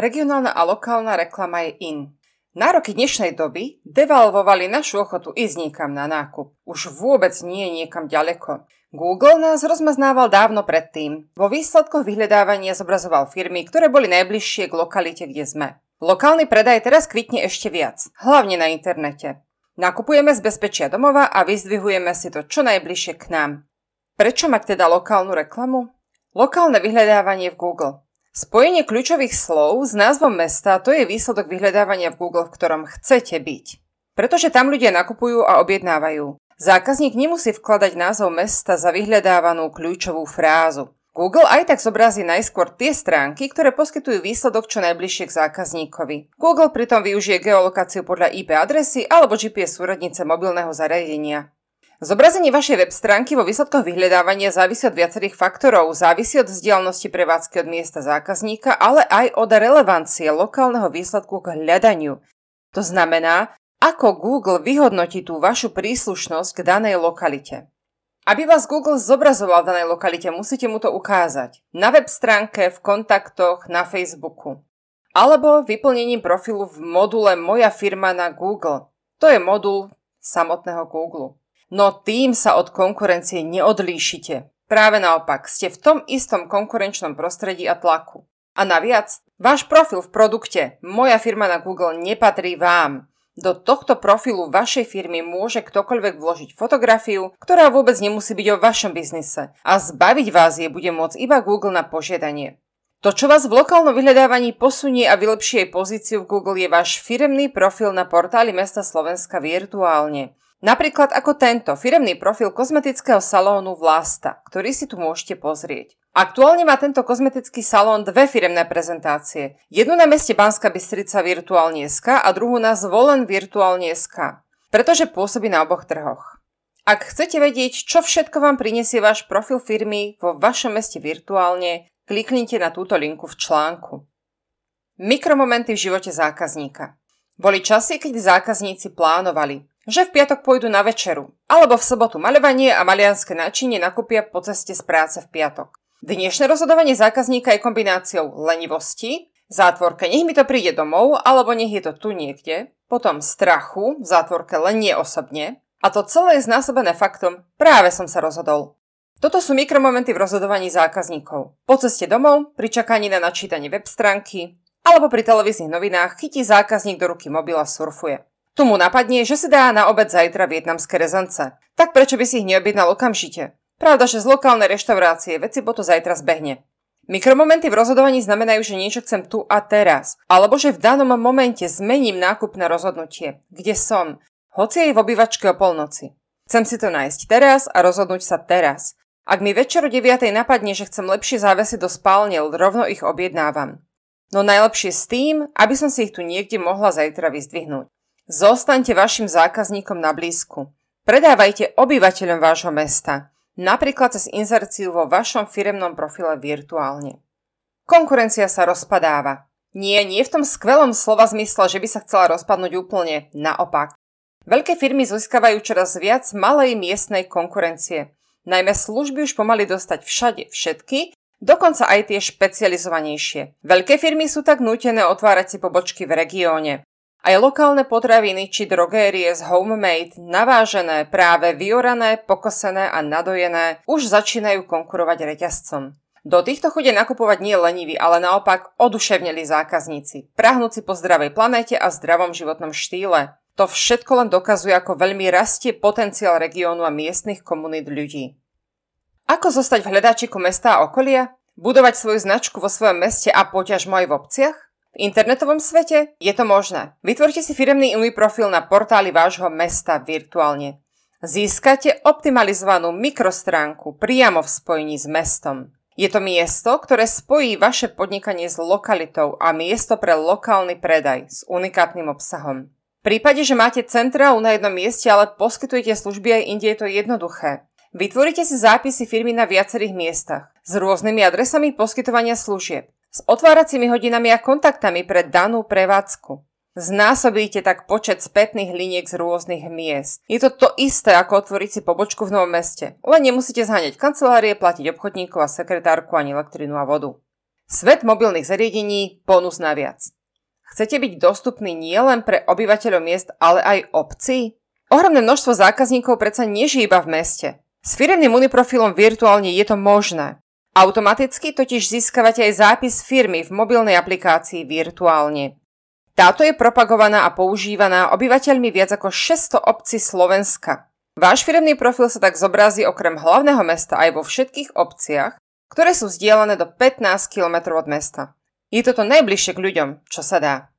regionálna a lokálna reklama je in. Nároky dnešnej doby devalvovali našu ochotu ísť niekam na nákup. Už vôbec nie niekam ďaleko. Google nás rozmaznával dávno predtým. Vo výsledkoch vyhľadávania zobrazoval firmy, ktoré boli najbližšie k lokalite, kde sme. Lokálny predaj teraz kvitne ešte viac, hlavne na internete. Nakupujeme z bezpečia domova a vyzdvihujeme si to čo najbližšie k nám. Prečo mať teda lokálnu reklamu? Lokálne vyhľadávanie v Google. Spojenie kľúčových slov s názvom mesta to je výsledok vyhľadávania v Google, v ktorom chcete byť. Pretože tam ľudia nakupujú a objednávajú. Zákazník nemusí vkladať názov mesta za vyhľadávanú kľúčovú frázu. Google aj tak zobrazí najskôr tie stránky, ktoré poskytujú výsledok čo najbližšie k zákazníkovi. Google pritom využije geolokáciu podľa IP adresy alebo GPS súradnice mobilného zariadenia. Zobrazenie vašej web stránky vo výsledkoch vyhľadávania závisí od viacerých faktorov. Závisí od vzdialenosti prevádzky od miesta zákazníka, ale aj od relevancie lokálneho výsledku k hľadaniu. To znamená, ako Google vyhodnotí tú vašu príslušnosť k danej lokalite? Aby vás Google zobrazoval v danej lokalite, musíte mu to ukázať. Na web stránke, v kontaktoch, na Facebooku. Alebo vyplnením profilu v module Moja firma na Google. To je modul samotného Google. No tým sa od konkurencie neodlíšite. Práve naopak, ste v tom istom konkurenčnom prostredí a tlaku. A naviac, váš profil v produkte Moja firma na Google nepatrí vám. Do tohto profilu vašej firmy môže ktokoľvek vložiť fotografiu, ktorá vôbec nemusí byť o vašom biznise a zbaviť vás je bude môcť iba Google na požiadanie. To, čo vás v lokálnom vyhľadávaní posunie a vylepší jej pozíciu v Google je váš firemný profil na portáli mesta Slovenska virtuálne. Napríklad ako tento firemný profil kozmetického salónu Vlasta, ktorý si tu môžete pozrieť. Aktuálne má tento kozmetický salón dve firemné prezentácie. Jednu na meste Banska Bystrica virtuálne SK a druhú na Zvolen virtuálne SK, pretože pôsobí na oboch trhoch. Ak chcete vedieť, čo všetko vám prinesie váš profil firmy vo vašom meste virtuálne, kliknite na túto linku v článku. Mikromomenty v živote zákazníka. Boli časy, keď zákazníci plánovali, že v piatok pôjdu na večeru, alebo v sobotu maľovanie a malianské náčinie nakúpia po ceste z práce v piatok. Dnešné rozhodovanie zákazníka je kombináciou lenivosti, zátvorke nech mi to príde domov, alebo nech je to tu niekde, potom strachu, v zátvorke len nie osobne, a to celé je znásobené faktom, práve som sa rozhodol. Toto sú mikromomenty v rozhodovaní zákazníkov. Po ceste domov, pri čakaní na načítanie web stránky, alebo pri televíznych novinách chytí zákazník do ruky mobil a surfuje. Mu napadne, že si dá na obed zajtra vietnamské rezance. Tak prečo by si ich neobjednal okamžite? Pravda, že z lokálnej reštaurácie veci po to zajtra zbehne. Mikromomenty v rozhodovaní znamenajú, že niečo chcem tu a teraz, alebo že v danom momente zmením nákupné rozhodnutie, kde som, hoci aj v obývačke o polnoci. Chcem si to nájsť teraz a rozhodnúť sa teraz. Ak mi večer o 9. napadne, že chcem lepšie závesy do spálne, rovno ich objednávam. No najlepšie s tým, aby som si ich tu niekde mohla zajtra vyzdvihnúť. Zostaňte vašim zákazníkom na blízku. Predávajte obyvateľom vášho mesta, napríklad cez inzerciu vo vašom firemnom profile virtuálne. Konkurencia sa rozpadáva. Nie, nie v tom skvelom slova zmysle, že by sa chcela rozpadnúť úplne, naopak. Veľké firmy získavajú čoraz viac malej miestnej konkurencie. Najmä služby už pomaly dostať všade všetky, dokonca aj tie špecializovanejšie. Veľké firmy sú tak nútené otvárať si pobočky v regióne. Aj lokálne potraviny či drogérie z homemade, navážené, práve vyorané, pokosené a nadojené už začínajú konkurovať reťazcom. Do týchto chude nakupovať nie leniví, ale naopak oduševnili zákazníci, prahnúci po zdravej planéte a zdravom životnom štýle. To všetko len dokazuje, ako veľmi rastie potenciál regiónu a miestnych komunít ľudí. Ako zostať v hľadáčiku mesta a okolia? Budovať svoju značku vo svojom meste a poťažmo aj v obciach? V internetovom svete je to možné. Vytvorte si firemný iný profil na portáli vášho mesta virtuálne. Získate optimalizovanú mikrostránku priamo v spojení s mestom. Je to miesto, ktoré spojí vaše podnikanie s lokalitou a miesto pre lokálny predaj s unikátnym obsahom. V prípade, že máte centrálu na jednom mieste, ale poskytujete služby aj inde, je to jednoduché. Vytvorite si zápisy firmy na viacerých miestach s rôznymi adresami poskytovania služieb s otváracími hodinami a kontaktami pre danú prevádzku. Znásobíte tak počet spätných liniek z rôznych miest. Je to to isté, ako otvoriť si pobočku v novom meste. Len nemusíte zháňať kancelárie, platiť obchodníkov a sekretárku ani elektrinu a vodu. Svet mobilných zariadení bonus naviac. Chcete byť dostupný nielen pre obyvateľov miest, ale aj obcí? Ohromné množstvo zákazníkov predsa nežije iba v meste. S firemným uniprofilom virtuálne je to možné. Automaticky totiž získavate aj zápis firmy v mobilnej aplikácii virtuálne. Táto je propagovaná a používaná obyvateľmi viac ako 600 obcí Slovenska. Váš firemný profil sa tak zobrazí okrem hlavného mesta aj vo všetkých obciach, ktoré sú vzdialené do 15 km od mesta. Je toto najbližšie k ľuďom, čo sa dá.